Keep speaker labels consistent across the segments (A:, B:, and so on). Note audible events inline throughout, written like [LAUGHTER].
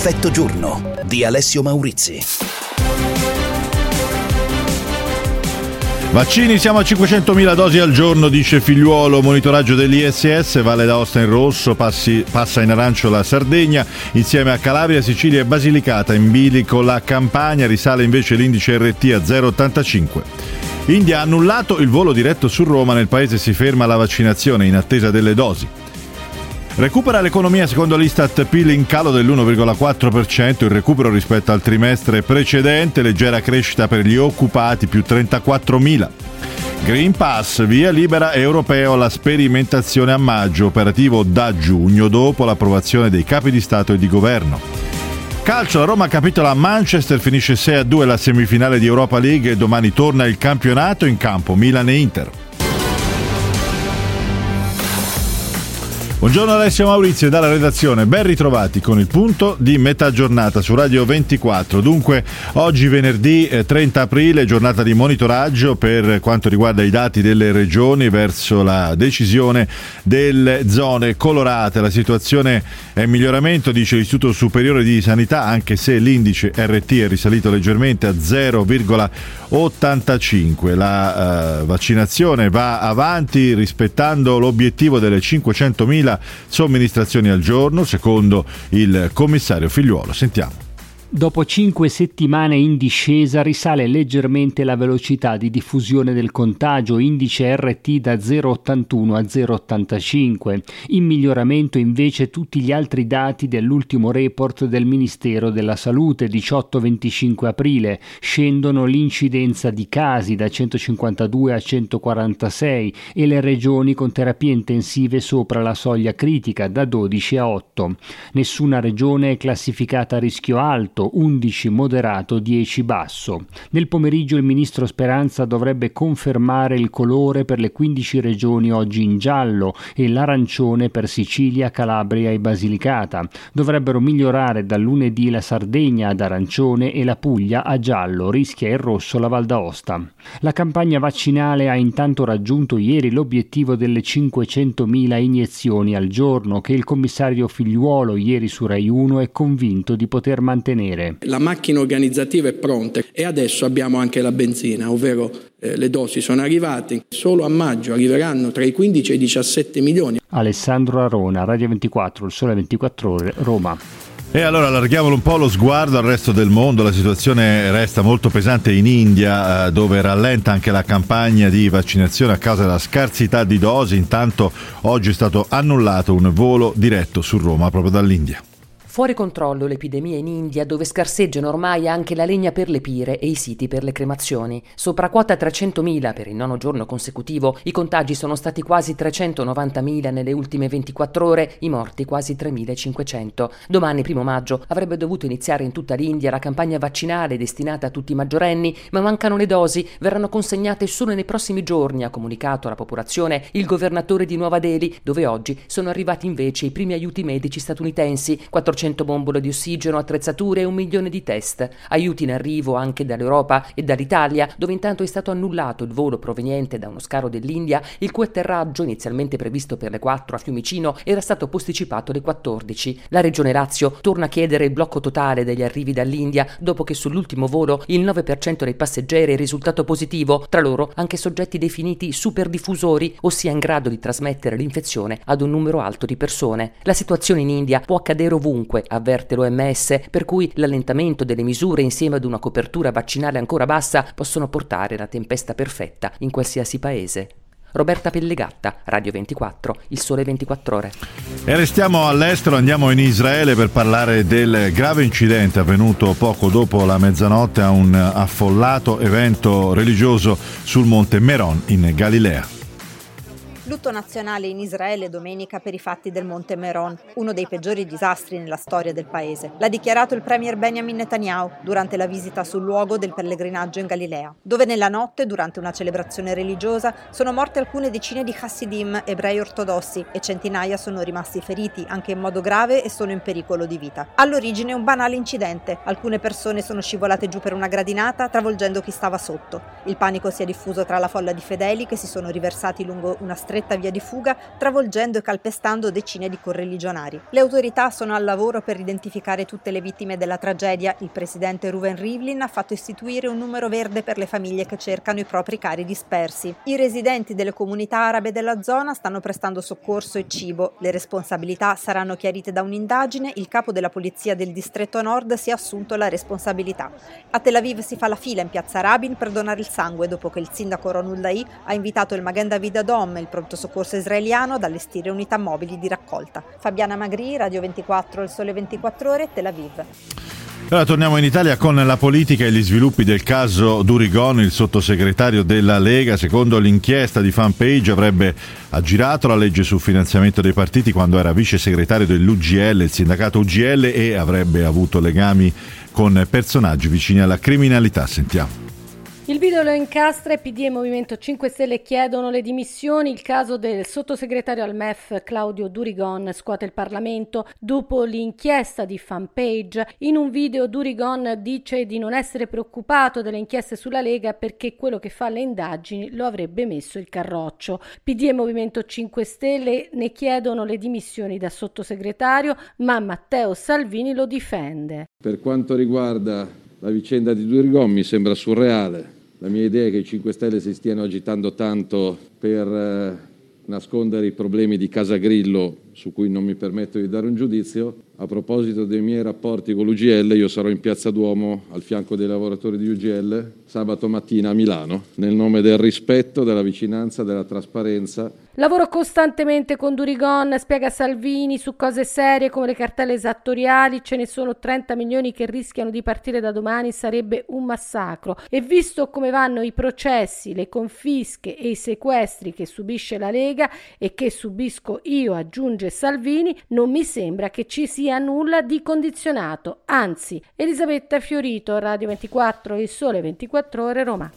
A: Effetto giorno di Alessio Maurizi.
B: Vaccini, siamo a 500.000 dosi al giorno, dice Figliuolo, monitoraggio dell'ISS, Valle d'Aosta in rosso, passi, passa in arancio la Sardegna, insieme a Calabria, Sicilia e Basilicata, in bilico la Campania, risale invece l'indice RT a 0,85. India ha annullato il volo diretto su Roma, nel paese si ferma la vaccinazione in attesa delle dosi. Recupera l'economia secondo l'Istat PIL in calo dell'1,4%, il recupero rispetto al trimestre precedente, leggera crescita per gli occupati più 34.000. Green Pass, via libera europeo alla sperimentazione a maggio, operativo da giugno dopo l'approvazione dei capi di Stato e di Governo. Calcio, la Roma capitola a Manchester, finisce 6-2 la semifinale di Europa League e domani torna il campionato in campo Milan e Inter. Buongiorno Alessio Maurizio dalla redazione, ben ritrovati con il punto di metà giornata su Radio 24. Dunque oggi venerdì 30 eh, aprile, giornata di monitoraggio per quanto riguarda i dati delle regioni verso la decisione delle zone colorate. La situazione è in miglioramento, dice l'Istituto Superiore di Sanità, anche se l'indice RT è risalito leggermente a 0,85. La uh, vaccinazione va avanti rispettando l'obiettivo delle 500.000 somministrazioni al giorno, secondo il commissario Figliuolo. Sentiamo.
C: Dopo cinque settimane in discesa risale leggermente la velocità di diffusione del contagio, indice RT da 0,81 a 0,85. In miglioramento invece tutti gli altri dati dell'ultimo report del Ministero della Salute 18-25 aprile. Scendono l'incidenza di casi da 152 a 146 e le regioni con terapie intensive sopra la soglia critica da 12 a 8. Nessuna regione è classificata a rischio alto alto, 11 moderato, 10 basso. Nel pomeriggio il ministro Speranza dovrebbe confermare il colore per le 15 regioni oggi in giallo e l'arancione per Sicilia, Calabria e Basilicata. Dovrebbero migliorare da lunedì la Sardegna ad arancione e la Puglia a giallo, rischia il rosso la Val d'Aosta. La campagna vaccinale ha intanto raggiunto ieri l'obiettivo delle 500.000 iniezioni al giorno che il commissario Figliuolo ieri su Rai 1 è convinto di poter mantenere
D: nere. La macchina organizzativa è pronta e adesso abbiamo anche la benzina, ovvero eh, le dosi sono arrivate. Solo a maggio arriveranno tra i 15 e i 17 milioni.
C: Alessandro Arona, Radio 24, il Sole 24 Ore, Roma.
B: E allora allarghiamolo un po' lo sguardo al resto del mondo, la situazione resta molto pesante in India eh, dove rallenta anche la campagna di vaccinazione a causa della scarsità di dosi, intanto oggi è stato annullato un volo diretto su Roma proprio dall'India.
E: Fuori controllo l'epidemia in India, dove scarseggiano ormai anche la legna per le pire e i siti per le cremazioni. Sopra quota 300.000 per il nono giorno consecutivo, i contagi sono stati quasi 390.000 nelle ultime 24 ore, i morti quasi 3.500. Domani, primo maggio, avrebbe dovuto iniziare in tutta l'India la campagna vaccinale destinata a tutti i maggiorenni, ma mancano le dosi, verranno consegnate solo nei prossimi giorni, ha comunicato alla popolazione il governatore di Nuova Delhi, dove oggi sono arrivati invece i primi aiuti medici statunitensi, 400 200 bombole di ossigeno, attrezzature e un milione di test. Aiuti in arrivo anche dall'Europa e dall'Italia, dove intanto è stato annullato il volo proveniente da uno scaro dell'India, il cui atterraggio, inizialmente previsto per le 4 a Fiumicino, era stato posticipato alle 14. La regione Lazio torna a chiedere il blocco totale degli arrivi dall'India, dopo che sull'ultimo volo il 9% dei passeggeri è risultato positivo, tra loro anche soggetti definiti superdiffusori, ossia in grado di trasmettere l'infezione ad un numero alto di persone. La situazione in India può accadere ovunque comunque, avverte l'OMS, per cui l'allentamento delle misure insieme ad una copertura vaccinale ancora bassa possono portare la tempesta perfetta in qualsiasi paese. Roberta Pellegatta, Radio 24, Il Sole 24 Ore.
B: E restiamo all'estero, andiamo in Israele per parlare del grave incidente avvenuto poco dopo la mezzanotte a un affollato evento religioso sul monte Meron in Galilea.
F: Lutto nazionale in Israele domenica per i fatti del Monte Meron, uno dei peggiori disastri nella storia del paese. L'ha dichiarato il premier Benjamin Netanyahu durante la visita sul luogo del pellegrinaggio in Galilea, dove nella notte, durante una celebrazione religiosa, sono morte alcune decine di Hasidim, ebrei ortodossi, e centinaia sono rimasti feriti, anche in modo grave e sono in pericolo di vita. All'origine un banale incidente. Alcune persone sono scivolate giù per una gradinata, travolgendo chi stava sotto. Il panico si è diffuso tra la folla di fedeli che si sono riversati lungo una stretta stretta via di fuga, travolgendo e calpestando decine di correligionari. Le autorità sono al lavoro per identificare tutte le vittime della tragedia. Il presidente Ruven Rivlin ha fatto istituire un numero verde per le famiglie che cercano i propri cari dispersi. I residenti delle comunità arabe della zona stanno prestando soccorso e cibo. Le responsabilità saranno chiarite da un'indagine. Il capo della polizia del distretto nord si è assunto la responsabilità. A Tel Aviv si fa la fila in piazza Rabin per donare il sangue dopo che il sindaco Ron Dai ha invitato il Magen David Adom, il pronto soccorso israeliano, ad allestire unità mobili di raccolta. Fabiana Magri, Radio 24, Il Sole 24 Ore, Tel Aviv.
B: Ora torniamo in Italia con la politica e gli sviluppi del caso Durigon, il sottosegretario della Lega. Secondo l'inchiesta di fanpage avrebbe aggirato la legge sul finanziamento dei partiti quando era vice segretario dell'UGL, il sindacato UGL, e avrebbe avuto legami con personaggi vicini alla criminalità. Sentiamo.
G: Il video lo incastra e PD e Movimento 5 Stelle chiedono le dimissioni. Il caso del sottosegretario al MEF Claudio Durigon scuote il Parlamento dopo l'inchiesta di fanpage. In un video Durigon dice di non essere preoccupato delle inchieste sulla Lega perché quello che fa le indagini lo avrebbe messo il carroccio. PD e Movimento 5 Stelle ne chiedono le dimissioni da sottosegretario, ma Matteo Salvini lo difende.
H: Per quanto riguarda la vicenda di Durigon mi sembra surreale la mia idea è che i 5 Stelle si stiano agitando tanto per eh, nascondere i problemi di Casa Grillo, su cui non mi permetto di dare un giudizio. A proposito dei miei rapporti con l'UGL, io sarò in Piazza Duomo al fianco dei lavoratori di UGL sabato mattina a Milano, nel nome del rispetto, della vicinanza, della trasparenza
G: Lavoro costantemente con Durigon, spiega Salvini, su cose serie come le cartelle esattoriali, ce ne sono 30 milioni che rischiano di partire da domani, sarebbe un massacro. E visto come vanno i processi, le confische e i sequestri che subisce la Lega e che subisco io, aggiunge Salvini, non mi sembra che ci sia nulla di condizionato. Anzi, Elisabetta Fiorito, Radio 24, Il Sole 24 Ore, Roma.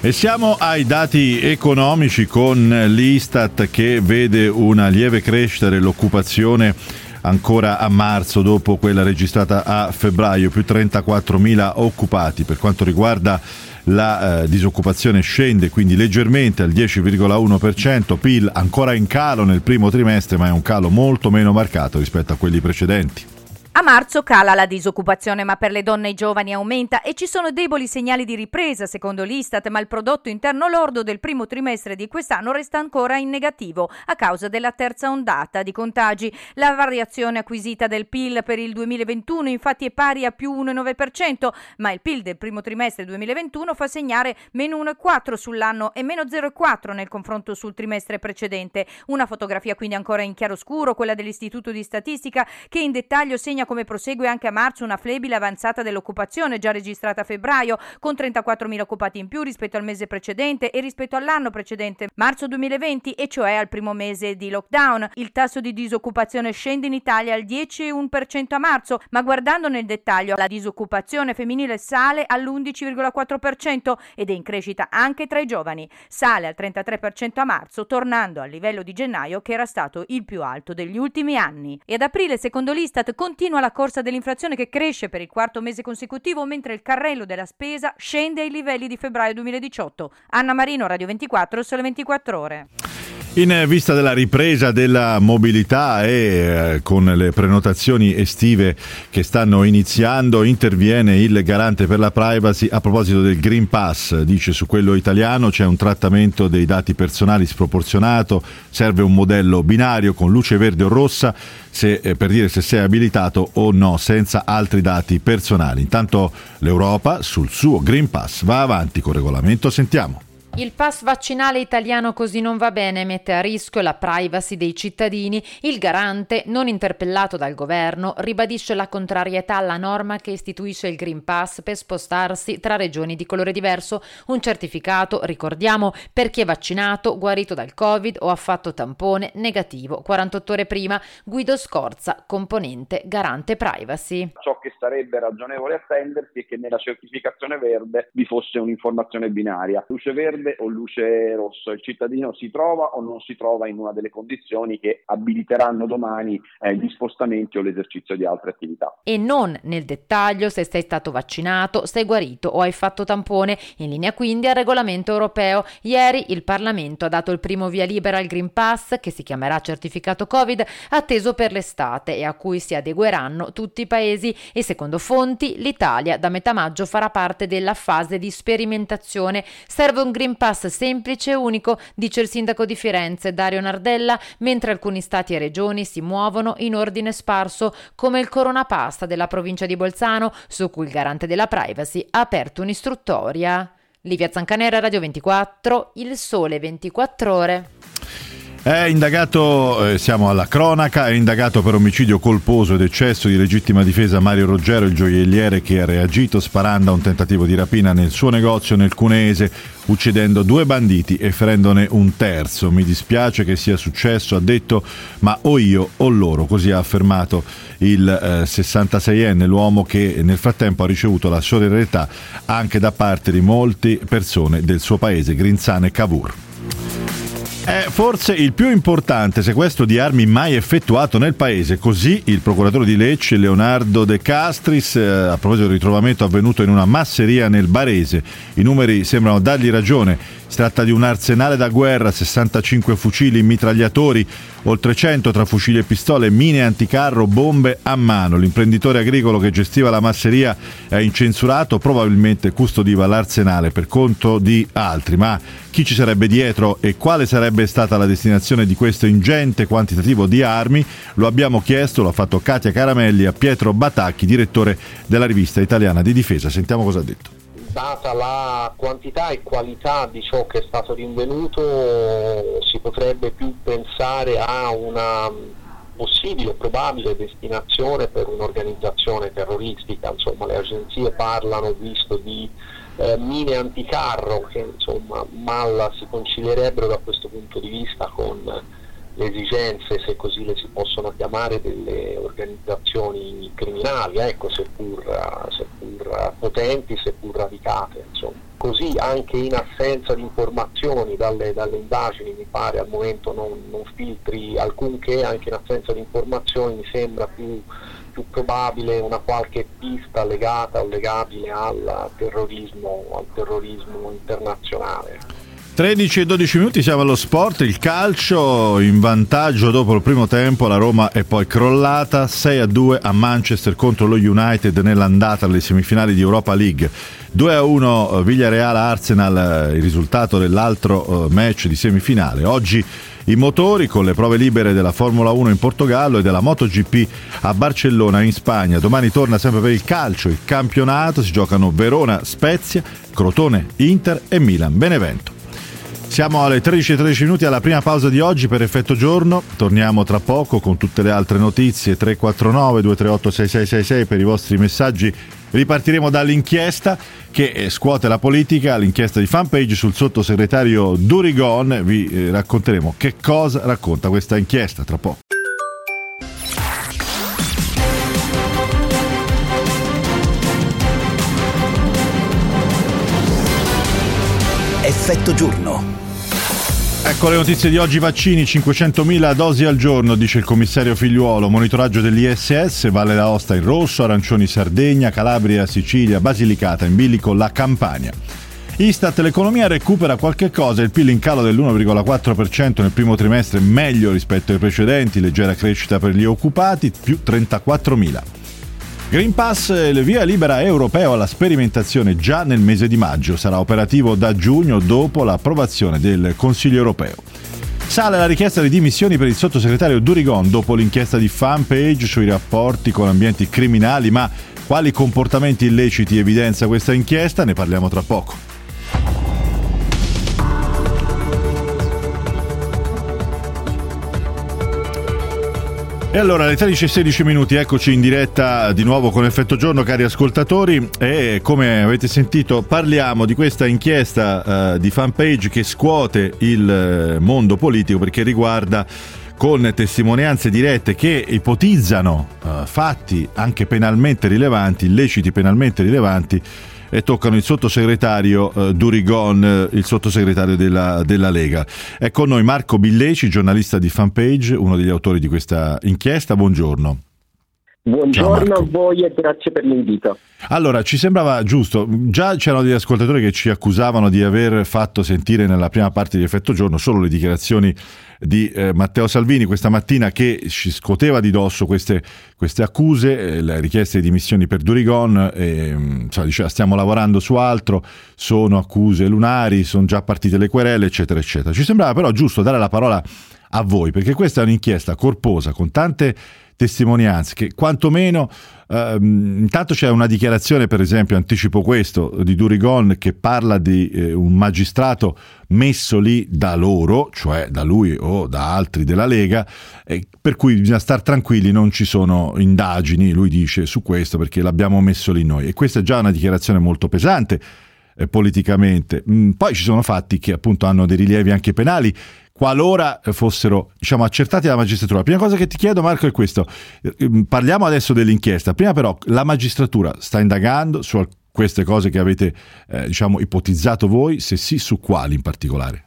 B: E siamo ai dati economici con l'Istat che vede una lieve crescita dell'occupazione ancora a marzo dopo quella registrata a febbraio, più 34.000 occupati. Per quanto riguarda la eh, disoccupazione scende quindi leggermente al 10,1%, PIL ancora in calo nel primo trimestre ma è un calo molto meno marcato rispetto a quelli precedenti.
I: A marzo cala la disoccupazione, ma per le donne e i giovani aumenta e ci sono deboli segnali di ripresa, secondo l'Istat, ma il prodotto interno lordo del primo trimestre di quest'anno resta ancora in negativo a causa della terza ondata di contagi. La variazione acquisita del PIL per il 2021 infatti è pari a più 1,9%, ma il PIL del primo trimestre 2021 fa segnare meno 1,4 sull'anno e meno 0,4 nel confronto sul trimestre precedente. Una fotografia quindi ancora in chiaroscuro, quella dell'Istituto di Statistica, che in dettaglio segna Sottolinea come prosegue anche a marzo una flebile avanzata dell'occupazione già registrata a febbraio con 34.000 occupati in più rispetto al mese precedente e rispetto all'anno precedente, marzo 2020, e cioè al primo mese di lockdown. Il tasso di disoccupazione scende in Italia al 10,1% a marzo, ma guardando nel dettaglio la disoccupazione femminile sale all'11,4% ed è in crescita anche tra i giovani. Sale al 33% a marzo, tornando al livello di gennaio che era stato il più alto degli ultimi anni. E ad aprile, secondo l'Istat, continua continua la corsa dell'inflazione che cresce per il quarto mese consecutivo, mentre il carrello della spesa scende ai livelli di febbraio 2018. Anna Marino, Radio 24, Sole 24 Ore.
B: In vista della ripresa della mobilità e eh, con le prenotazioni estive che stanno iniziando, interviene il garante per la privacy a proposito del Green Pass. Dice su quello italiano c'è un trattamento dei dati personali sproporzionato, serve un modello binario con luce verde o rossa se, eh, per dire se sei abilitato o no senza altri dati personali. Intanto l'Europa sul suo Green Pass va avanti con regolamento. Sentiamo.
J: Il pass vaccinale italiano così non va bene, mette a rischio la privacy dei cittadini. Il garante, non interpellato dal governo, ribadisce la contrarietà alla norma che istituisce il Green Pass per spostarsi tra regioni di colore diverso. Un certificato, ricordiamo, per chi è vaccinato, guarito dal Covid o ha fatto tampone negativo 48 ore prima. Guido Scorza, componente garante privacy.
K: Ciò che sarebbe ragionevole attendersi è che nella certificazione verde vi fosse un'informazione binaria. Luce verde verde o luce rossa, il cittadino si trova o non si trova in una delle condizioni che abiliteranno domani eh, gli spostamenti o l'esercizio di altre attività.
J: E non nel dettaglio se sei stato vaccinato, sei guarito o hai fatto tampone, in linea quindi al regolamento europeo. Ieri il Parlamento ha dato il primo via libera al Green Pass, che si chiamerà certificato Covid, atteso per l'estate e a cui si adegueranno tutti i paesi e secondo fonti l'Italia da metà maggio farà parte della fase di sperimentazione. Serve un Green Pass semplice e unico, dice il sindaco di Firenze Dario Nardella, mentre alcuni stati e regioni si muovono in ordine sparso, come il Corona Pass della provincia di Bolzano, su cui il garante della privacy ha aperto un'istruttoria. Livia Zancanera, Radio 24, Il Sole 24 Ore.
B: È indagato, eh, siamo alla cronaca, è indagato per omicidio colposo ed eccesso di legittima difesa Mario Ruggero, il gioielliere che ha reagito sparando a un tentativo di rapina nel suo negozio nel Cuneese, uccidendo due banditi e ferendone un terzo. Mi dispiace che sia successo, ha detto, ma o io o loro, così ha affermato il eh, 66enne, l'uomo che nel frattempo ha ricevuto la solidarietà anche da parte di molte persone del suo paese, Grinzane Cavour. È forse il più importante sequestro di armi mai effettuato nel paese, così il procuratore di Lecce Leonardo De Castris eh, a proposito del ritrovamento avvenuto in una masseria nel Barese. I numeri sembrano dargli ragione. Si tratta di un arsenale da guerra, 65 fucili mitragliatori, oltre 100 tra fucili e pistole, mine anticarro, bombe a mano. L'imprenditore agricolo che gestiva la masseria è incensurato, probabilmente custodiva l'arsenale per conto di altri. Ma chi ci sarebbe dietro e quale sarebbe stata la destinazione di questo ingente quantitativo di armi? Lo abbiamo chiesto, l'ha fatto Katia Caramelli a Pietro Batacchi, direttore della rivista italiana di difesa. Sentiamo cosa ha detto
L: data la quantità e qualità di ciò che è stato rinvenuto si potrebbe più pensare a una possibile o probabile destinazione per un'organizzazione terroristica, insomma le agenzie parlano visto di eh, mine anticarro che insomma mal si concilierebbero da questo punto di vista con le esigenze, se così le si possono chiamare, delle organizzazioni criminali, ecco, seppur, seppur potenti, seppur radicate. Insomma. Così anche in assenza di informazioni dalle, dalle indagini, mi pare al momento non, non, filtri alcunché, anche in assenza di informazioni mi sembra più, più probabile una qualche pista legata o legabile al terrorismo, al terrorismo internazionale.
B: 13 e 12 minuti siamo allo sport, il calcio in vantaggio dopo il primo tempo, la Roma è poi crollata 6 a 2 a Manchester contro lo United nell'andata alle semifinali di Europa League. 2 a 1 eh, Villareal Arsenal, eh, il risultato dell'altro eh, match di semifinale. Oggi i motori con le prove libere della Formula 1 in Portogallo e della MotoGP a Barcellona in Spagna. Domani torna sempre per il calcio, il campionato, si giocano Verona, Spezia, Crotone, Inter e Milan, Benevento. Siamo alle 13.13 minuti alla prima pausa di oggi per effetto giorno. Torniamo tra poco con tutte le altre notizie. 349 238 6666 per i vostri messaggi. Ripartiremo dall'inchiesta che scuote la politica, l'inchiesta di fanpage sul sottosegretario Durigon. Vi eh, racconteremo che cosa racconta questa inchiesta tra poco.
A: Effetto giorno.
B: Ecco le notizie di oggi, vaccini, 500.000 dosi al giorno, dice il commissario Figliuolo, monitoraggio dell'ISS, Valle d'Aosta in rosso, arancioni Sardegna, Calabria, Sicilia, Basilicata, in bilico la Campania. Istat, l'economia recupera qualche cosa, il PIL in calo dell'1,4% nel primo trimestre, meglio rispetto ai precedenti, leggera crescita per gli occupati, più 34.000. Green Pass, il via libera europeo alla sperimentazione già nel mese di maggio, sarà operativo da giugno dopo l'approvazione del Consiglio europeo. Sale la richiesta di dimissioni per il sottosegretario Durigon dopo l'inchiesta di fanpage sui rapporti con ambienti criminali, ma quali comportamenti illeciti evidenzia questa inchiesta? Ne parliamo tra poco. E allora alle 13.16 minuti eccoci in diretta di nuovo con Effetto Giorno cari ascoltatori. E come avete sentito parliamo di questa inchiesta uh, di fanpage che scuote il eh, mondo politico perché riguarda con testimonianze dirette che ipotizzano uh, fatti anche penalmente rilevanti, illeciti penalmente rilevanti e toccano il sottosegretario eh, Durigon, eh, il sottosegretario della, della, Lega. È con noi Marco Billeci, giornalista di Fanpage, uno degli autori di questa inchiesta. Buongiorno.
M: Buongiorno a voi e grazie per l'invito.
B: Allora, ci sembrava giusto, già c'erano degli ascoltatori che ci accusavano di aver fatto sentire nella prima parte di Effetto Giorno solo le dichiarazioni di eh, Matteo Salvini questa mattina che ci scoteva di dosso queste, queste accuse, eh, le richieste di dimissioni per Durigon, e, cioè, diceva stiamo lavorando su altro, sono accuse lunari, sono già partite le querele, eccetera, eccetera. Ci sembrava però giusto dare la parola a voi, perché questa è un'inchiesta corposa con tante testimonianze che quantomeno ehm, intanto c'è una dichiarazione per esempio anticipo questo di Durigon che parla di eh, un magistrato messo lì da loro cioè da lui o da altri della Lega eh, per cui bisogna stare tranquilli non ci sono indagini lui dice su questo perché l'abbiamo messo lì noi. E questa è già una dichiarazione molto pesante eh, politicamente. Mm, poi ci sono fatti che appunto hanno dei rilievi anche penali qualora fossero diciamo, accertati dalla magistratura. La prima cosa che ti chiedo Marco è questo, ehm, parliamo adesso dell'inchiesta, prima però la magistratura sta indagando su queste cose che avete eh, diciamo, ipotizzato voi, se sì su quali in particolare?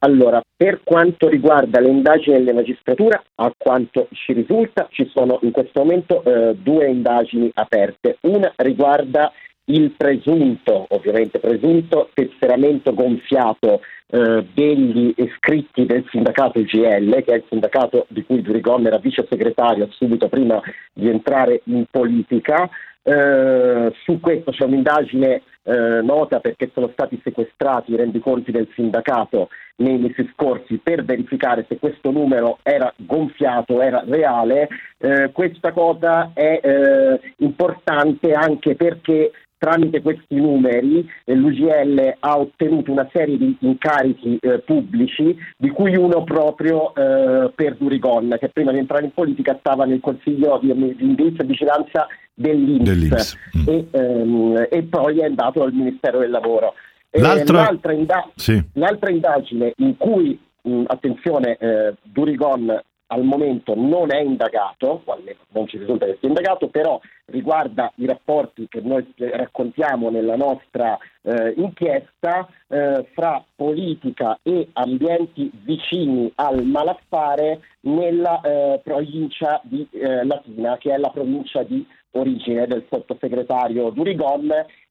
M: Allora, per quanto riguarda le indagini della magistratura, a quanto ci risulta, ci sono in questo momento eh, due indagini aperte. Una riguarda il presunto, ovviamente presunto, tesseramento gonfiato eh, degli iscritti del sindacato IGL, che è il sindacato di cui Durigon era vice segretario subito prima di entrare in politica. Eh, su questo c'è un'indagine eh, nota perché sono stati sequestrati i rendiconti del sindacato nei mesi scorsi per verificare se questo numero era gonfiato, era reale. Eh, questa cosa è eh, importante anche perché tramite questi numeri eh, l'UGL ha ottenuto una serie di incarichi eh, pubblici, di cui uno proprio eh, per Durigon, che prima di entrare in politica stava nel Consiglio di, di indirizzo e vigilanza dell'Inps, dell'Inps. Mm. E, ehm, e, poi è andato al Ministero del Lavoro. L'altra... L'altra, inda- sì. l'altra, indagine in cui, attenzione, eh, Durigon al momento non è indagato, non ci risulta che sia indagato, però riguarda i rapporti che noi raccontiamo nella nostra eh, inchiesta eh, fra politica e ambienti vicini al malaffare nella eh, provincia di eh, Latina, che è la provincia di origine del sottosegretario Durigon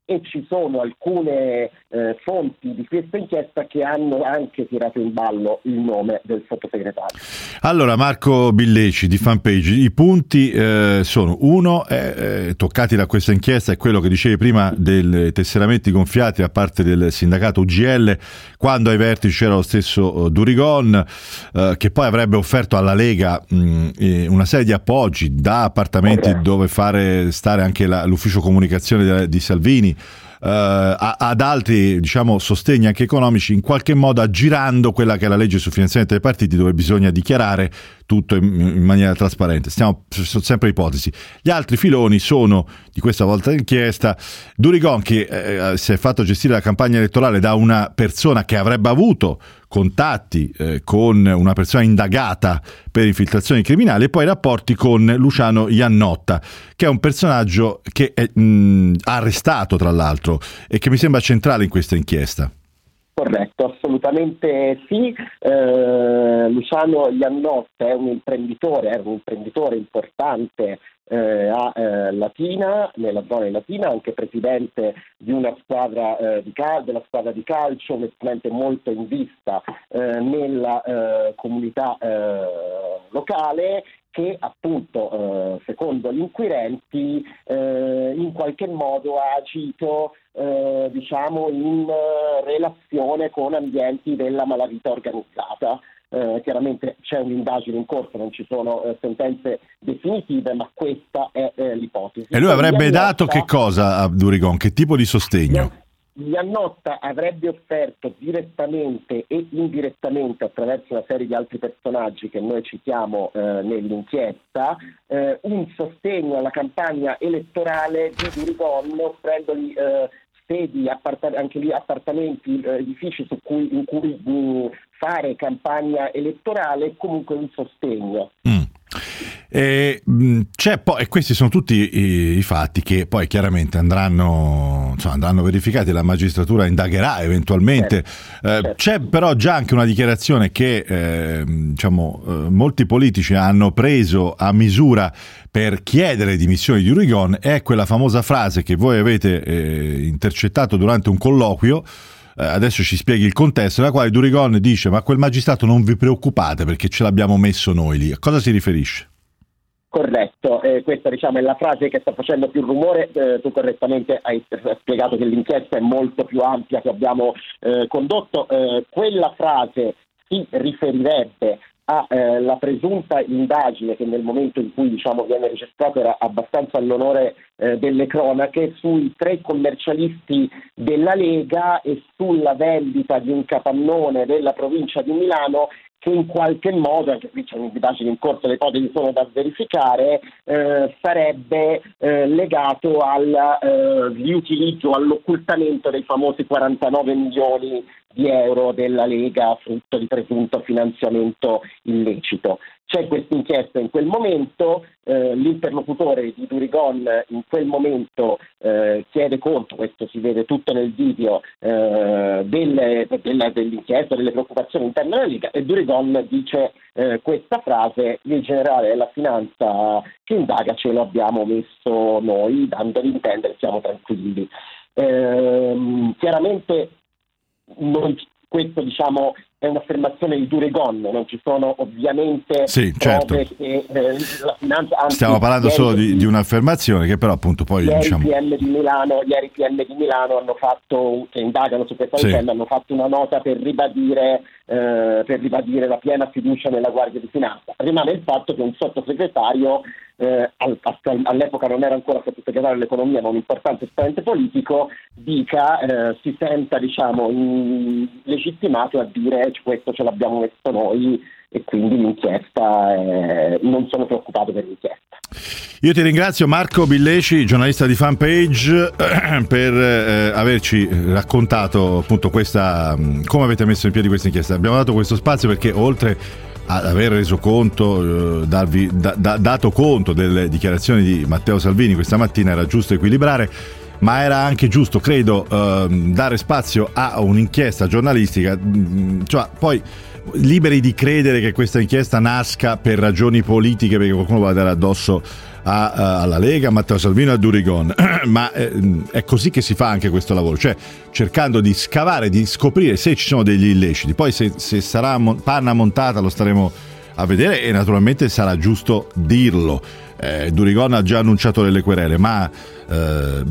M: e ci sono alcune eh, fonti di questa inchiesta che hanno anche tirato in ballo il nome del sottosegretario.
B: Allora Marco Billeci di Fanpage, i punti eh, sono uno, eh, toccati da questa inchiesta è quello che dicevi prima dei tesseramenti gonfiati da parte del sindacato UGL quando ai vertici c'era lo stesso eh, Durigon eh, che poi avrebbe offerto alla Lega mh, una serie di appoggi da appartamenti okay. dove fare stare anche la, l'ufficio comunicazione di Salvini eh, ad altri diciamo, sostegni anche economici, in qualche modo aggirando quella che è la legge sul finanziamento dei partiti dove bisogna dichiarare tutto in, in maniera trasparente. Stiamo, sono sempre ipotesi. Gli altri filoni sono, di questa volta inchiesta, Durigon che eh, si è fatto gestire la campagna elettorale da una persona che avrebbe avuto contatti eh, con una persona indagata per infiltrazioni criminali e poi rapporti con Luciano Iannotta, che è un personaggio che è mh, arrestato tra l'altro e che mi sembra centrale in questa inchiesta.
M: Corretto, assolutamente sì. Eh, Luciano Iannotta è un imprenditore, è un imprenditore importante eh, a eh, Latina, nella zona Latina, anche presidente squadra, eh, cal- della squadra di calcio, un esponente molto in vista eh, nella eh, comunità eh, locale che appunto secondo gli inquirenti in qualche modo ha agito diciamo in relazione con ambienti della malavita organizzata. Eh, chiaramente c'è un'indagine in corso, non ci sono eh, sentenze definitive, ma questa è eh, l'ipotesi.
B: E lui avrebbe dato che cosa a Durigon? Che tipo di sostegno?
M: Iannotta avrebbe offerto direttamente e indirettamente attraverso una serie di altri personaggi che noi citiamo eh, nell'inchiesta eh, un sostegno alla campagna elettorale di Durigon offrendogli eh, sedi, anche lì appartamenti, eh, edifici cui, in cui mh, fare campagna elettorale e comunque un sostegno. Mm.
B: E, c'è poi, e questi sono tutti i, i, fatti che poi chiaramente andranno, insomma, andranno, verificati, la magistratura indagherà eventualmente. Certo. Eh, c'è però già anche una dichiarazione che eh, diciamo, eh, molti politici hanno preso a misura per chiedere dimissioni di Urigon, è quella famosa frase che voi avete eh, intercettato durante un colloquio adesso ci spieghi il contesto, nella quale Durigon dice ma quel magistrato non vi preoccupate perché ce l'abbiamo messo noi lì. A cosa si riferisce?
M: Corretto, eh, questa diciamo, è la frase che sta facendo più rumore, eh, tu correttamente hai spiegato che l'inchiesta è molto più ampia che abbiamo eh, condotto, eh, quella frase si riferirebbe alla eh, presunta indagine che nel momento in cui diciamo, viene registrata era abbastanza all'onore eh, delle cronache sui tre commercialisti della Lega e sulla vendita di un capannone della provincia di Milano che in qualche modo, anche qui c'è un'indagine in corso, le ipotesi sono da verificare, eh, sarebbe eh, legato al eh, riutilizzo, all'occultamento dei famosi 49 milioni di euro della Lega frutto di presunto finanziamento illecito. C'è questa inchiesta in quel momento, eh, l'interlocutore di Durigon in quel momento eh, chiede conto, questo si vede tutto nel video, eh, delle, della, dell'inchiesta, delle preoccupazioni interne della Lega e Durigon dice eh, questa frase, il generale della finanza che indaga ce lo abbiamo messo noi, dando ad intendere siamo tranquilli. Ehm, chiaramente non, questo diciamo, è un'affermazione di Duregon, non ci sono ovviamente
B: sì, certo.
M: che eh, la finanza... Anzi,
B: Stiamo parlando solo di, di, un'affermazione che però appunto poi...
M: Ieri,
B: diciamo...
M: PM di Milano, ieri PM di Milano hanno fatto, che indagano su questa sì. vicenda, hanno fatto una nota per ribadire, eh, per ribadire la piena fiducia nella Guardia di Finanza. Rimane il fatto che un sottosegretario eh, all'epoca non era ancora sottosegretario dell'economia ma un importante esponente politico, dica, eh, si senta diciamo, legittimato a dire questo ce l'abbiamo messo noi e quindi l'inchiesta è... non sono preoccupato per l'inchiesta.
B: Io ti ringrazio Marco Billeci, giornalista di Fanpage, [CLEARS THROAT] per eh, averci raccontato appunto questa, come avete messo in piedi questa inchiesta. Abbiamo dato questo spazio perché oltre ad aver reso conto, eh, darvi, da, da, dato conto delle dichiarazioni di Matteo Salvini questa mattina, era giusto equilibrare, ma era anche giusto, credo, eh, dare spazio a un'inchiesta giornalistica. Mm, cioè, poi liberi di credere che questa inchiesta nasca per ragioni politiche, perché qualcuno va a dare addosso a, a, alla Lega, a Matteo Salvino e a Durigon, [CLEARS THROAT] ma eh, è così che si fa anche questo lavoro, cioè cercando di scavare, di scoprire se ci sono degli illeciti, poi se, se sarà mon- panna montata lo staremo a vedere e naturalmente sarà giusto dirlo. Eh, Durigon ha già annunciato delle querele, ma eh,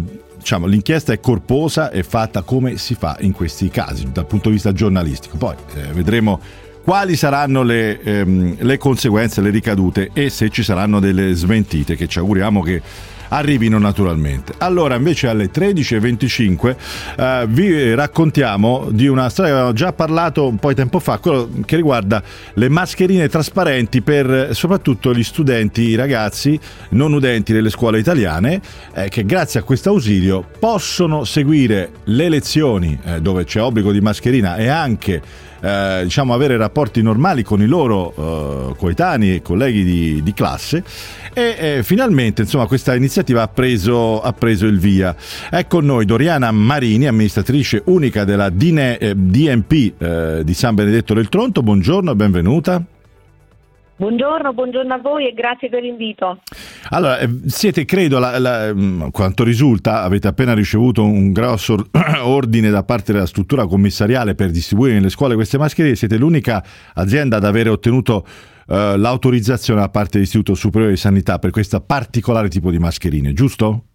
B: diciamo, l'inchiesta è corposa e fatta come si fa in questi casi dal punto di vista giornalistico. Poi eh, vedremo quali saranno le, ehm, le conseguenze, le ricadute e se ci saranno delle smentite che ci auguriamo che arrivino naturalmente. Allora, invece alle 13.25 eh, vi raccontiamo di una storia che avevamo già parlato un po' di tempo fa, quello che riguarda le mascherine trasparenti per soprattutto gli studenti, i ragazzi non udenti delle scuole italiane, eh, che grazie a questo ausilio possono seguire le lezioni eh, dove c'è obbligo di mascherina e anche eh, diciamo, avere rapporti normali con i loro eh, coetanei e colleghi di, di classe e eh, finalmente insomma, questa iniziativa ha preso, ha preso, il via. È con noi Doriana Marini, amministratrice unica della DNE, eh, DNP eh, di San Benedetto del Tronto. Buongiorno e benvenuta.
N: Buongiorno, buongiorno a voi e grazie per l'invito.
B: Allora, eh, siete, credo, la, la, mm, quanto risulta, avete appena ricevuto un grosso [CLEARS THROAT] ordine da parte della struttura commissariale per distribuire nelle scuole queste mascherine, siete l'unica azienda ad avere ottenuto uh, l'autorizzazione da parte dell'Istituto Superiore di Sanità per questo particolare tipo di mascherine, giusto?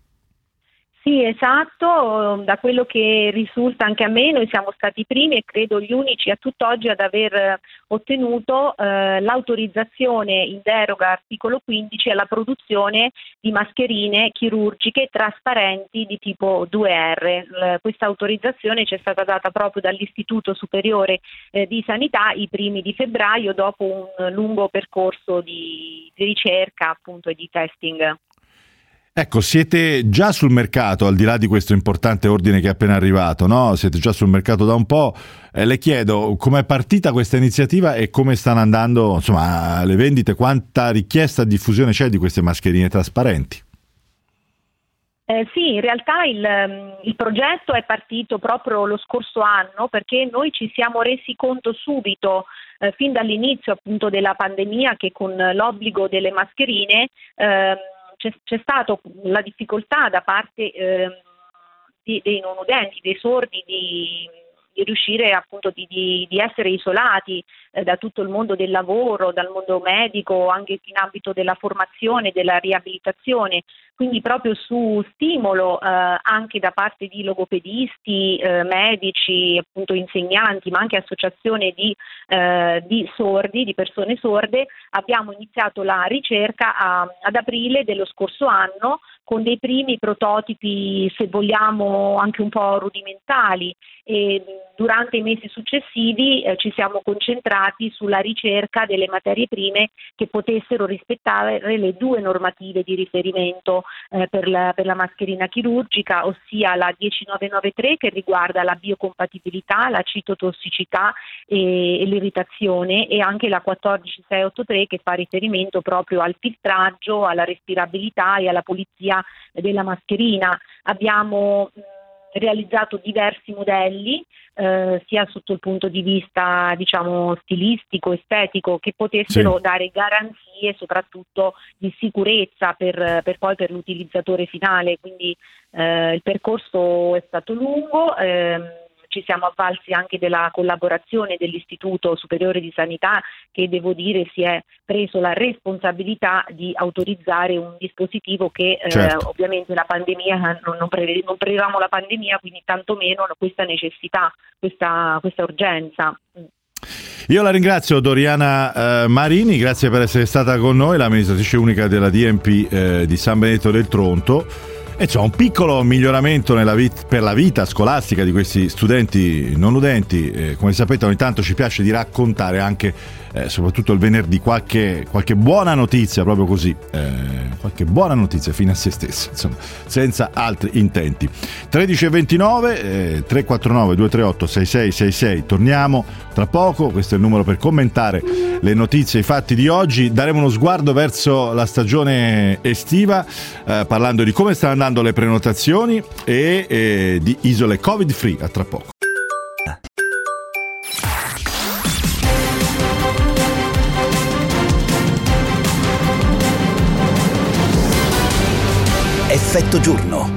N: Sì, esatto, da quello che risulta anche a me, noi siamo stati i primi e credo gli unici a tutt'oggi ad aver ottenuto eh, l'autorizzazione in deroga articolo 15 alla produzione di mascherine chirurgiche trasparenti di tipo 2R. L- questa autorizzazione ci è stata data proprio dall'Istituto Superiore eh, di Sanità i primi di febbraio dopo un lungo percorso di, di ricerca appunto e di testing.
B: Ecco, siete già sul mercato, al di là di questo importante ordine che è appena arrivato, no? Siete già sul mercato da un po'. Eh, le chiedo com'è partita questa iniziativa e come stanno andando insomma, le vendite, quanta richiesta e diffusione c'è di queste mascherine trasparenti?
N: Eh, sì, in realtà il, ehm, il, progetto è partito proprio lo scorso anno perché noi ci siamo resi conto subito, eh, fin dall'inizio appunto della pandemia, che con l'obbligo delle mascherine eh, c'è, c'è stata la difficoltà da parte eh, di, dei non udenti, dei sordi, di, di riuscire appunto di, di, di essere isolati eh, da tutto il mondo del lavoro, dal mondo medico, anche in ambito della formazione, della riabilitazione, quindi proprio su stimolo eh, anche da parte di logopedisti, eh, medici, appunto insegnanti, ma anche associazioni di, eh, di, sordi, di persone sorde, abbiamo iniziato la ricerca a, ad aprile dello scorso anno con dei primi prototipi, se vogliamo, anche un po' rudimentali. E durante i mesi successivi eh, ci siamo concentrati sulla ricerca delle materie prime che potessero rispettare le due normative di riferimento eh, per, la, per, la, mascherina chirurgica, ossia la 10993 che riguarda la biocompatibilità, la citotossicità e, e l'irritazione e anche la 14683 che fa riferimento proprio al filtraggio, alla respirabilità e alla pulizia della mascherina. Abbiamo realizzato diversi modelli, eh, sia sotto il punto di vista diciamo, stilistico, estetico, che potessero sì. dare garanzie soprattutto di sicurezza per, per poi per l'utilizzatore finale. Quindi eh, il percorso è stato lungo. Ehm, ci siamo avvalsi anche della collaborazione dell'Istituto Superiore di Sanità che devo dire si è preso la responsabilità di autorizzare un dispositivo che eh, certo. eh, ovviamente la pandemia non, non, prevede, non, prevedevamo la pandemia quindi tantomeno questa necessità, questa, questa urgenza.
B: Io la ringrazio Doriana eh, Marini, grazie per essere stata con noi, l'amministratrice unica della DMP eh, di San Benedetto del Tronto. E c'è un piccolo miglioramento vit- per la vita scolastica di questi studenti non udenti. Eh, come sapete ogni tanto ci piace di raccontare anche eh, soprattutto il venerdì, qualche, qualche, buona notizia, proprio così, eh, qualche buona notizia fine a se stessa, insomma, senza altri intenti. 13.29, eh, 349 238 6666, torniamo tra poco, questo è il numero per commentare le notizie e i fatti di oggi, daremo uno sguardo verso la stagione estiva, eh, parlando di come stanno andando le prenotazioni e eh, di isole covid free, a tra poco.
A: Effetto giorno.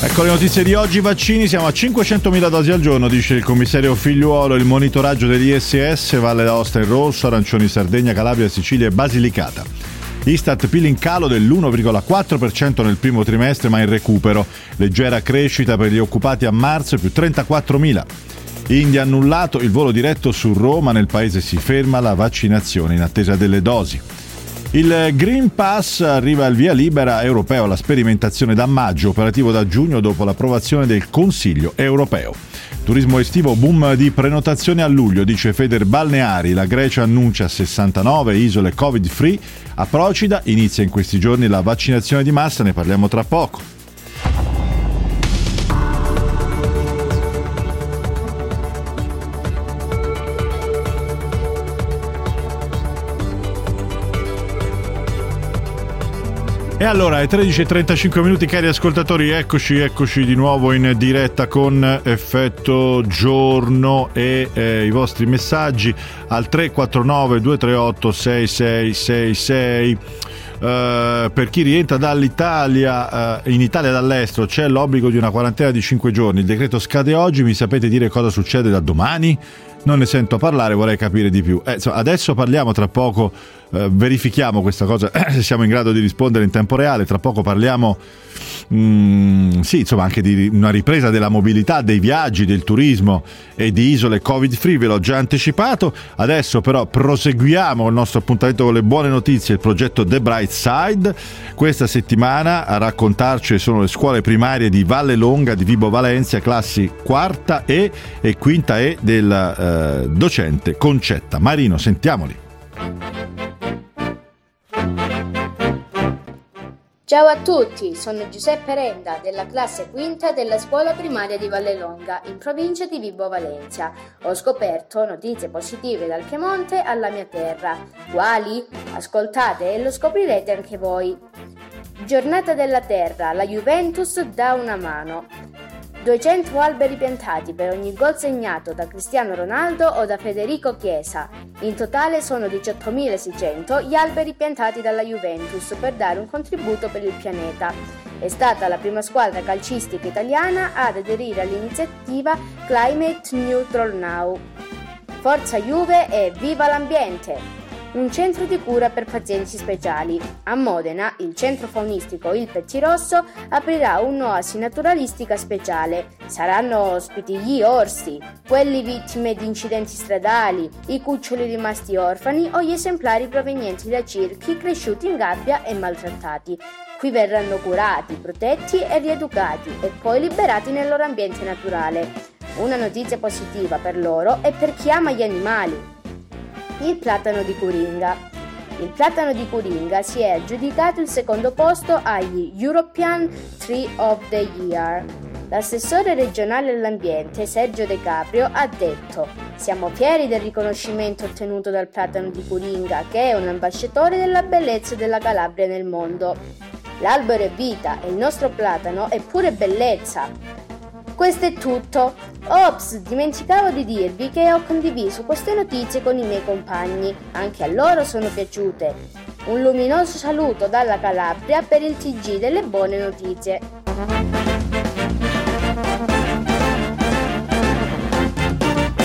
B: Ecco le notizie di oggi, vaccini, siamo a 500.000 dosi al giorno, dice il commissario Figliuolo, il monitoraggio dell'ISS, Valle d'Aosta in rosso, arancioni Sardegna, Calabria, Sicilia e Basilicata. Istat PIL in calo dell'1,4% nel primo trimestre ma in recupero, leggera crescita per gli occupati a marzo più 34.000. India annullato il volo diretto su Roma, nel paese si ferma la vaccinazione in attesa delle dosi. Il Green Pass arriva al via libera europeo alla sperimentazione da maggio, operativo da giugno dopo l'approvazione del Consiglio europeo. Turismo estivo, boom di prenotazione a luglio, dice Feder Balneari. La Grecia annuncia 69 isole Covid free. A Procida inizia in questi giorni la vaccinazione di massa, ne parliamo tra poco. E allora, alle 13.35 minuti, cari ascoltatori, eccoci, eccoci di nuovo in diretta con effetto giorno e eh, i vostri messaggi al 349 238 6666. Uh, per chi rientra dall'Italia, uh, in Italia dall'estero c'è l'obbligo di una quarantena di 5 giorni. Il decreto scade oggi, mi sapete dire cosa succede da domani? Non ne sento parlare, vorrei capire di più. Eh, insomma, adesso parliamo tra poco eh, verifichiamo questa cosa [CLEARS THROAT] se siamo in grado di rispondere in tempo reale. Tra poco parliamo mm, sì, insomma, anche di una ripresa della mobilità, dei viaggi, del turismo e di isole covid free, ve l'ho già anticipato. Adesso però proseguiamo il nostro appuntamento con le buone notizie, il progetto The Bright Side. Questa settimana a raccontarci sono le scuole primarie di Valle Longa di Vibo Valencia, classi quarta E e quinta E del eh, docente Concetta. Marino, sentiamoli.
O: Ciao a tutti, sono Giuseppe Renda della classe quinta della scuola primaria di Vallelonga in provincia di Vibo Valencia. Ho scoperto notizie positive dal Piemonte alla mia terra. Quali? Ascoltate e lo scoprirete anche voi. Giornata della Terra, la Juventus dà una mano. 200 alberi piantati per ogni gol segnato da Cristiano Ronaldo o da Federico Chiesa. In totale sono 18.600 gli alberi piantati dalla Juventus per dare un contributo per il pianeta. È stata la prima squadra calcistica italiana ad aderire all'iniziativa Climate Neutral Now. Forza Juve e viva l'ambiente! Un centro di cura per pazienti speciali. A Modena, il centro faunistico Il Pettirosso aprirà un'oasi naturalistica speciale. Saranno ospiti gli orsi, quelli vittime di incidenti stradali, i cuccioli rimasti orfani o gli esemplari provenienti da circhi cresciuti in gabbia e maltrattati. Qui verranno curati, protetti e rieducati e poi liberati nel loro ambiente naturale. Una notizia positiva per loro e per chi ama gli animali il platano di Curinga. Il platano di Curinga si è aggiudicato il secondo posto agli European Tree of the Year. L'assessore regionale all'ambiente Sergio De Caprio ha detto siamo fieri del riconoscimento ottenuto dal platano di Curinga che è un ambasciatore della bellezza della Calabria nel mondo. L'albero è vita e il nostro platano è pure bellezza. Questo è tutto. Ops, dimenticavo di dirvi che ho condiviso queste notizie con i miei compagni. Anche a loro sono piaciute. Un luminoso saluto dalla Calabria per il TG delle buone notizie.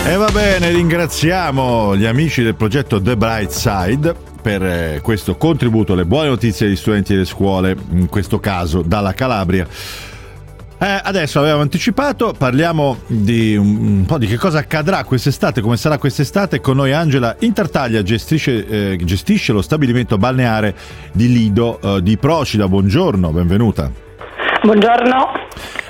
B: E va bene, ringraziamo gli amici del progetto The Bright Side per eh, questo contributo alle buone notizie agli studenti delle scuole, in questo caso dalla Calabria. Eh, adesso avevamo anticipato, parliamo di un, un, po' di che cosa accadrà quest'estate, come sarà quest'estate. Con noi Angela Intertaglia gestisce, eh, gestisce lo stabilimento balneare di Lido eh, di Procida. Buongiorno, benvenuta.
P: Buongiorno.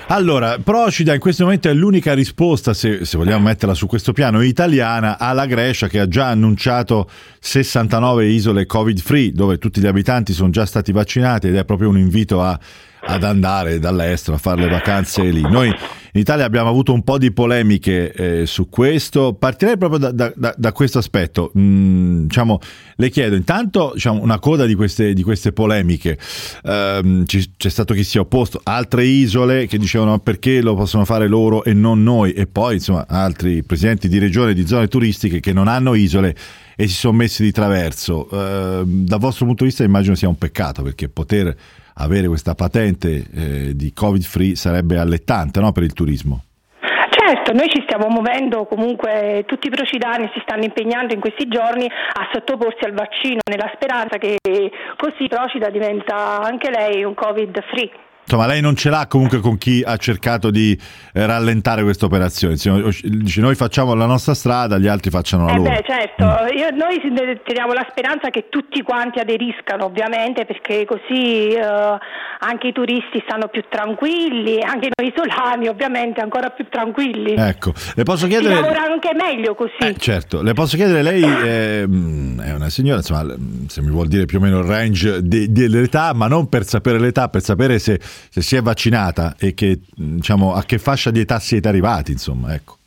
B: Allora, Procida in questo momento è l'unica risposta, se, se, vogliamo metterla su questo piano, italiana alla Grecia che ha già annunciato 69 isole covid-free dove tutti gli abitanti sono già stati vaccinati ed è proprio un invito a ad andare dall'estero a fare le vacanze lì. Noi in Italia abbiamo avuto un po' di polemiche eh, su questo. Partirei proprio da, da, da questo aspetto. Mm, diciamo, le chiedo intanto diciamo, una coda di queste, di queste polemiche. Um, ci, c'è stato chi si è opposto, altre isole che dicevano perché lo possono fare loro e non noi, e poi insomma altri presidenti di regioni, di zone turistiche che non hanno isole e si sono messi di traverso. Uh, dal vostro punto di vista immagino sia un peccato perché poter avere questa patente eh, di covid free sarebbe allettante no, per il turismo.
P: Certo, noi ci stiamo muovendo, comunque tutti i procidani si stanno impegnando in questi giorni a sottoporsi al vaccino nella speranza che così Procida diventa anche lei un Covid free.
B: Insomma, lei non ce l'ha comunque con chi ha cercato di eh, rallentare questa operazione. Dice, noi facciamo la nostra strada, gli altri facciano la
P: eh
B: loro.
P: Beh, certo, mm. Io, noi teniamo la speranza che tutti quanti aderiscano, ovviamente, perché così eh, anche i turisti stanno più tranquilli, anche noi isolani, ovviamente, ancora più tranquilli.
B: Ecco, le posso chiedere.
P: Si lavora anche meglio così.
B: Eh, certo, le posso chiedere, lei è, è una signora, insomma, se mi vuol dire più o meno il range dell'età, ma non per sapere l'età, per sapere se se si è vaccinata e che, diciamo, a che fascia di età siete arrivati, insomma, ecco.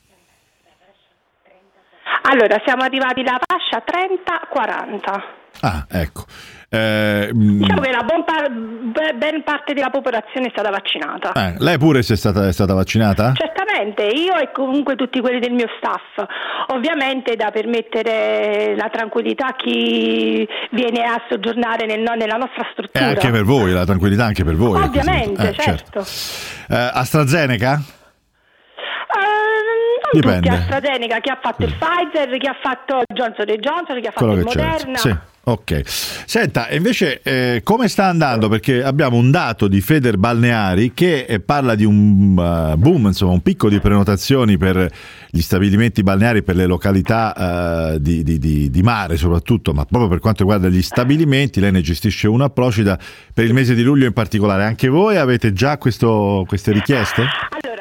P: Allora, siamo arrivati alla fascia 30-40.
B: Ah, ecco.
P: Eh, diciamo che la par- ben parte della popolazione è stata vaccinata.
B: Eh, lei pure è stata, è stata, vaccinata?
P: Certamente, io e comunque tutti quelli del mio staff. Ovviamente da permettere la tranquillità a chi viene a soggiornare nel, nella nostra struttura.
B: E anche per voi, la tranquillità anche per voi.
P: Ovviamente, eh, certo.
B: certo. Eh, AstraZeneca?
P: Dipende. tutti AstraZeneca, chi ha fatto il Pfizer, chi ha fatto Johnson Johnson, chi ha fatto Quello il Moderna.
B: Sì. Ok, senta, invece eh, come sta andando? Perché abbiamo un dato di Feder Balneari che eh, parla di un uh, boom, insomma un picco di prenotazioni per gli stabilimenti balneari, per le località uh, di, di, di, di, mare soprattutto, ma proprio per quanto riguarda gli stabilimenti, lei ne gestisce una Procida per il mese di luglio in particolare. Anche voi avete già questo, queste richieste?
P: Allora,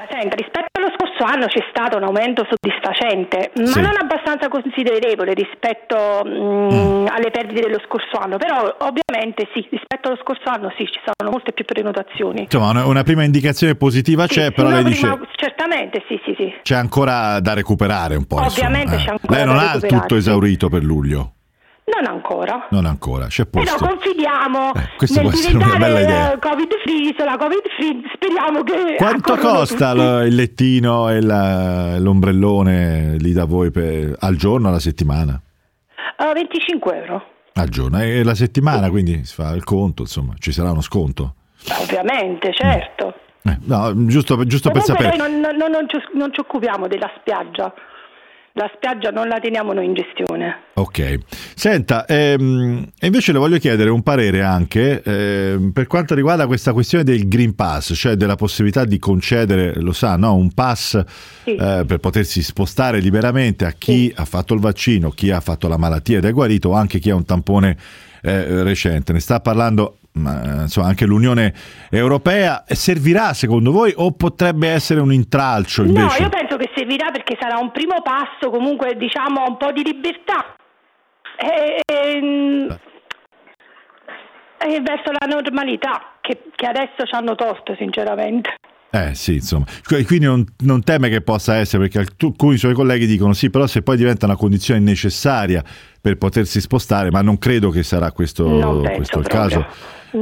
P: anno c'è stato un aumento soddisfacente, ma
B: Sì.
P: non abbastanza considerevole rispetto mm,
B: Mm.
P: alle perdite dello scorso anno, però ovviamente sì, rispetto allo scorso anno sì, ci sono molte più prenotazioni.
B: Insomma, una, prima indicazione positiva c'è, però lei dice
P: prima- certamente sì, sì, sì.
B: c'è ancora da recuperare un po'.
P: Ovviamente
B: insomma,
P: c'è
B: eh.
P: ancora
B: Lei non
P: da
B: ha
P: recuperare,
B: tutto
P: sì.
B: esaurito per luglio,
P: Non ancora.
B: non ancora, c'è
P: Però
B: posto.
P: confidiamo
B: questa
P: nel
B: può essere una
P: diventare
B: bella idea.
P: eh, covid free, isola covid free, speriamo che
B: Quanto costa
P: tutti.
B: il lettino e la- l'ombrellone lì da voi per- al giorno, alla settimana?
P: Eh, 25 euro.
B: Al giorno e la settimana, quindi si fa il conto, insomma, ci sarà uno sconto.
P: Ovviamente, certo.
B: Eh, no, giusto, giusto per sapere.
P: noi non, non- non ci, non ci occupiamo della spiaggia. La spiaggia non la teniamo noi in gestione.
B: Ok, senta, ehm, e invece le voglio chiedere un parere anche ehm, per quanto riguarda questa questione del Green Pass, cioè della possibilità di concedere, lo sa, no, un pass eh, per potersi spostare liberamente a chi ha fatto il vaccino, chi ha fatto la malattia ed è guarito o anche chi ha un tampone eh, recente. Ne sta parlando ma, insomma, anche l'Unione Europea. Servirà secondo voi o potrebbe essere un intralcio invece?
P: No, io penso che servirà perché sarà un primo passo, comunque diciamo un po' di libertà. E, e- e verso la normalità che, che adesso ci hanno tolto, sinceramente.
B: Eh sì, insomma, Qu- quindi non, non teme che possa essere, perché alcuni suoi colleghi dicono sì, però se poi diventa una condizione necessaria per potersi spostare, ma non credo che sarà questo, questo il
P: proprio.
B: caso.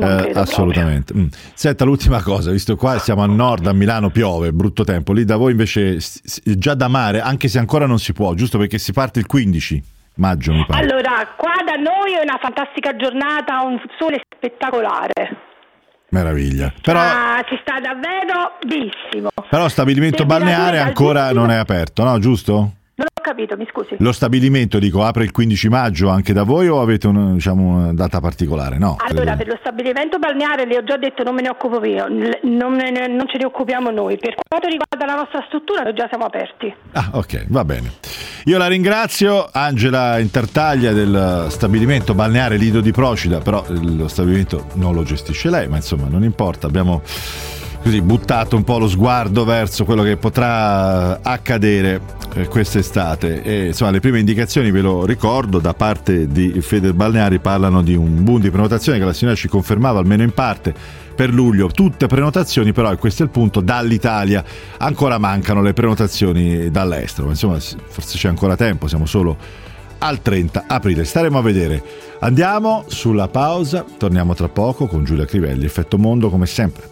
B: Eh, assolutamente. Mm. Senta, l'ultima cosa, visto qua siamo a nord, a Milano piove, brutto tempo, lì da voi invece già da mare, anche se ancora non si può, giusto perché si parte il 15 maggio, mi pare.
P: Allora, qua da noi è una fantastica giornata, un sole spettacolare.
B: Meraviglia. Però,
P: Ah, si sta davvero benissimo.
B: però stabilimento balneare ancora non è aperto, no? Giusto?
P: Capito, mi scusi.
B: Lo stabilimento, dico, apre il 15 maggio anche da voi o avete un- diciamo, una data particolare? No.
P: Allora, per lo stabilimento balneare le ho già detto non me ne occupo io, non, ne- non ce ne occupiamo noi. Per quanto riguarda la nostra struttura, noi già siamo aperti.
B: Ah, ok, va bene. Io la ringrazio, Angela Intertaglia del stabilimento balneare Lido di Procida, però lo stabilimento non lo gestisce lei, ma insomma non importa, abbiamo così buttato un po' lo sguardo verso quello che potrà accadere eh, quest'estate. E insomma le prime indicazioni ve lo ricordo da parte di Feder Balneari parlano di un boom di prenotazione che la signora ci confermava almeno in parte per luglio. Tutte prenotazioni però e questo è il punto dall'Italia. Ancora mancano le prenotazioni dall'estero ma insomma forse c'è ancora tempo siamo solo al 30 aprile. Staremo a vedere. Andiamo sulla pausa torniamo tra poco con Giulia Crivelli effetto mondo come sempre